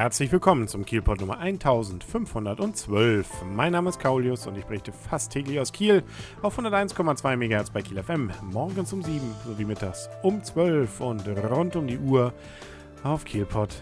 Herzlich willkommen zum Kielpot Nummer 1512. Mein Name ist Kaulius und ich berichte fast täglich aus Kiel auf 101,2 MHz bei Kiel FM, morgens um 7 sowie mittags um 12 und rund um die Uhr auf kielpot.de.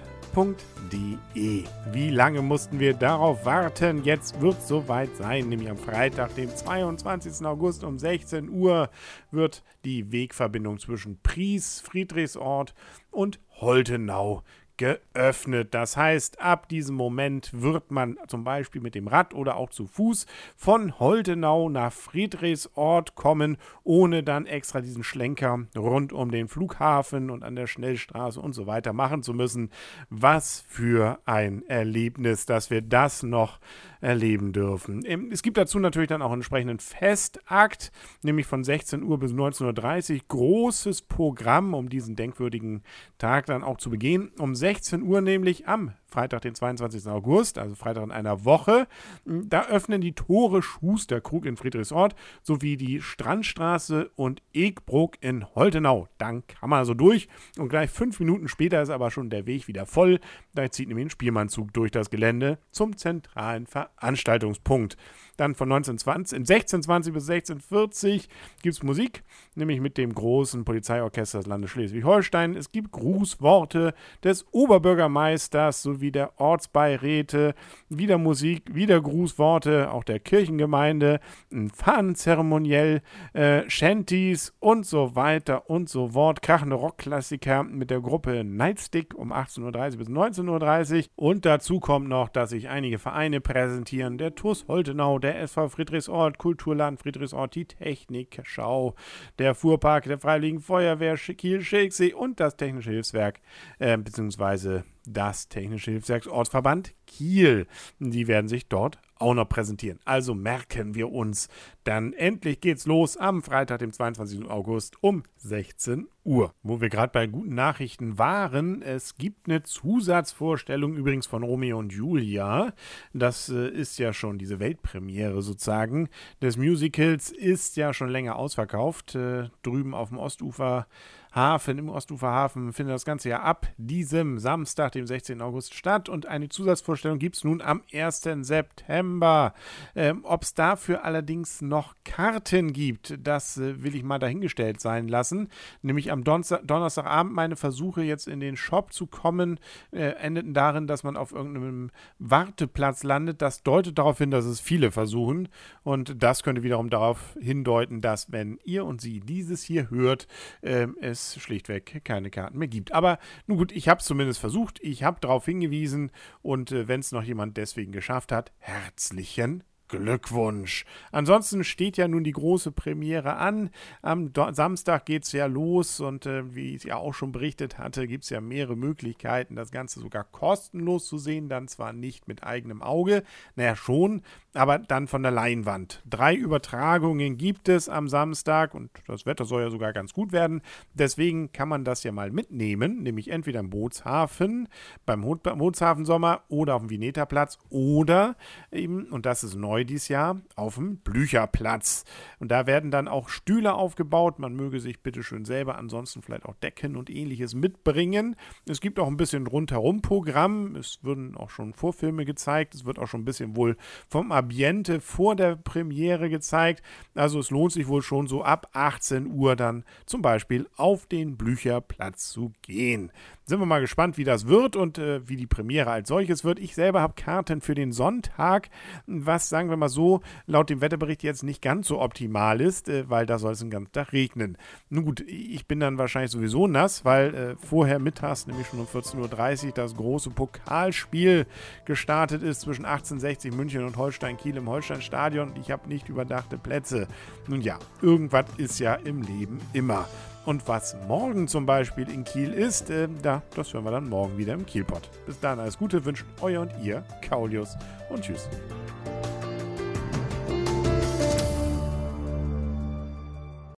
Wie lange mussten wir darauf warten? Jetzt wird es soweit sein, nämlich am Freitag, dem 22. August um 16 Uhr wird die Wegverbindung zwischen Pries, Friedrichsort und Holtenau geöffnet. Das heißt, ab diesem Moment wird man zum Beispiel mit dem Rad oder auch zu Fuß von Holtenau nach Friedrichsort kommen, ohne dann extra diesen Schlenker rund um den Flughafen und an der Schnellstraße und so weiter machen zu müssen. Was für ein Erlebnis, dass wir das noch erleben dürfen. Es gibt dazu natürlich dann auch einen entsprechenden Festakt, nämlich von 16 Uhr bis 19.30 Uhr. Großes Programm, um diesen denkwürdigen Tag dann auch zu begehen. Um 16 Uhr nämlich am Freitag, den 22. August, also Freitag in einer Woche. Da öffnen die Tore Schusterkrug in Friedrichsort sowie die Strandstraße und Egbruck in Holtenau. Dann kann man also durch und gleich fünf Minuten später ist aber schon der Weg wieder voll. Da zieht nämlich ein Spielmannzug durch das Gelände zum zentralen Veranstaltungspunkt. Dann von 1920, 1620 bis 1640 gibt es Musik, nämlich mit dem großen Polizeiorchester des Landes Schleswig-Holstein. Es gibt Grußworte des Oberbürgermeisters sowie der Ortsbeiräte, wieder Musik, wieder Grußworte, auch der Kirchengemeinde, ein Fahnenzeremoniell, äh, Shanties und so weiter und so fort. Krachende Rockklassiker mit der Gruppe Nightstick um 18.30 bis 19.30 Uhr. Und dazu kommt noch, dass sich einige Vereine präsentieren. Der TUS Holtenau, der SV Friedrichsort, Kulturland Friedrichsort, die Technikschau, der Fuhrpark der Freiwilligen Feuerwehr Kiel-Schilksee und das Technische Hilfswerk, äh, beziehungsweise das Technische Hilfswerksortsverband Kiel. Die werden sich dort auch noch präsentieren. Also merken wir uns. Dann endlich geht's los am Freitag, dem 22. August um 16 Uhr. Wo wir gerade bei guten Nachrichten waren, es gibt eine Zusatzvorstellung übrigens von Romeo und Julia. Das äh, ist ja schon diese Weltpremiere sozusagen des Musicals, ist ja schon länger ausverkauft. Äh, drüben auf dem Ostufer Hafen, im Ostuferhafen findet das Ganze ja ab diesem Samstag, dem 16. August statt und eine Zusatzvorstellung gibt es nun am 1. September. Ähm, Ob es dafür allerdings noch Karten gibt, das äh, will ich mal dahingestellt sein lassen. Nämlich am Donnerstag, Donnerstagabend meine Versuche jetzt in den Shop zu kommen, äh, endeten darin, dass man auf irgendeinem Warteplatz landet. Das deutet darauf hin, dass es viele versuchen und das könnte wiederum darauf hindeuten, dass wenn ihr und sie dieses hier hört, äh, es schlichtweg keine Karten mehr gibt. Aber nun gut, ich habe es zumindest versucht, ich habe darauf hingewiesen und äh, wenn es noch jemand deswegen geschafft hat, herzlichen Glückwunsch. Ansonsten steht ja nun die große Premiere an. Am Do Samstag geht es ja los und äh, wie ich ja auch schon berichtet hatte, gibt es ja mehrere Möglichkeiten, das Ganze sogar kostenlos zu sehen. Dann zwar nicht mit eigenem Auge, naja schon, aber dann von der Leinwand. Drei Übertragungen gibt es am Samstag und das Wetter soll ja sogar ganz gut werden. Deswegen kann man das ja mal mitnehmen, nämlich entweder im Bootshafen, beim Bootshafen Sommer oder auf dem Vineterplatz oder eben, und das ist neu, neu dieses Jahr auf dem Blücherplatz. Und da werden dann auch Stühle aufgebaut. Man möge sich bitte schön selber ansonsten vielleicht auch Decken und ähnliches mitbringen. Es gibt auch ein bisschen rundherum Programm. Es würden auch schon Vorfilme gezeigt. Es wird auch schon ein bisschen wohl vom Ambiente vor der Premiere gezeigt. Also es lohnt sich wohl schon so ab 18 Uhr dann zum Beispiel auf den Blücherplatz zu gehen sind wir mal gespannt, wie das wird und äh, wie die Premiere als solches wird. Ich selber habe Karten für den Sonntag, was, sagen wir mal so, laut dem Wetterbericht jetzt nicht ganz so optimal ist, äh, weil da soll es den ganzen Tag regnen. Nun gut, ich bin dann wahrscheinlich sowieso nass, weil äh, vorher mittags, nämlich schon um 14.30 Uhr, das große Pokalspiel gestartet ist zwischen 1860 München und Holstein Kiel im Holsteinstadion. Ich habe nicht überdachte Plätze. Nun ja, irgendwas ist ja im Leben immer. Und was morgen zum Beispiel in Kiel ist, äh, da, das hören wir dann morgen wieder im Kielpot. Bis dann alles Gute wünschen euer und ihr, Kaulius und tschüss.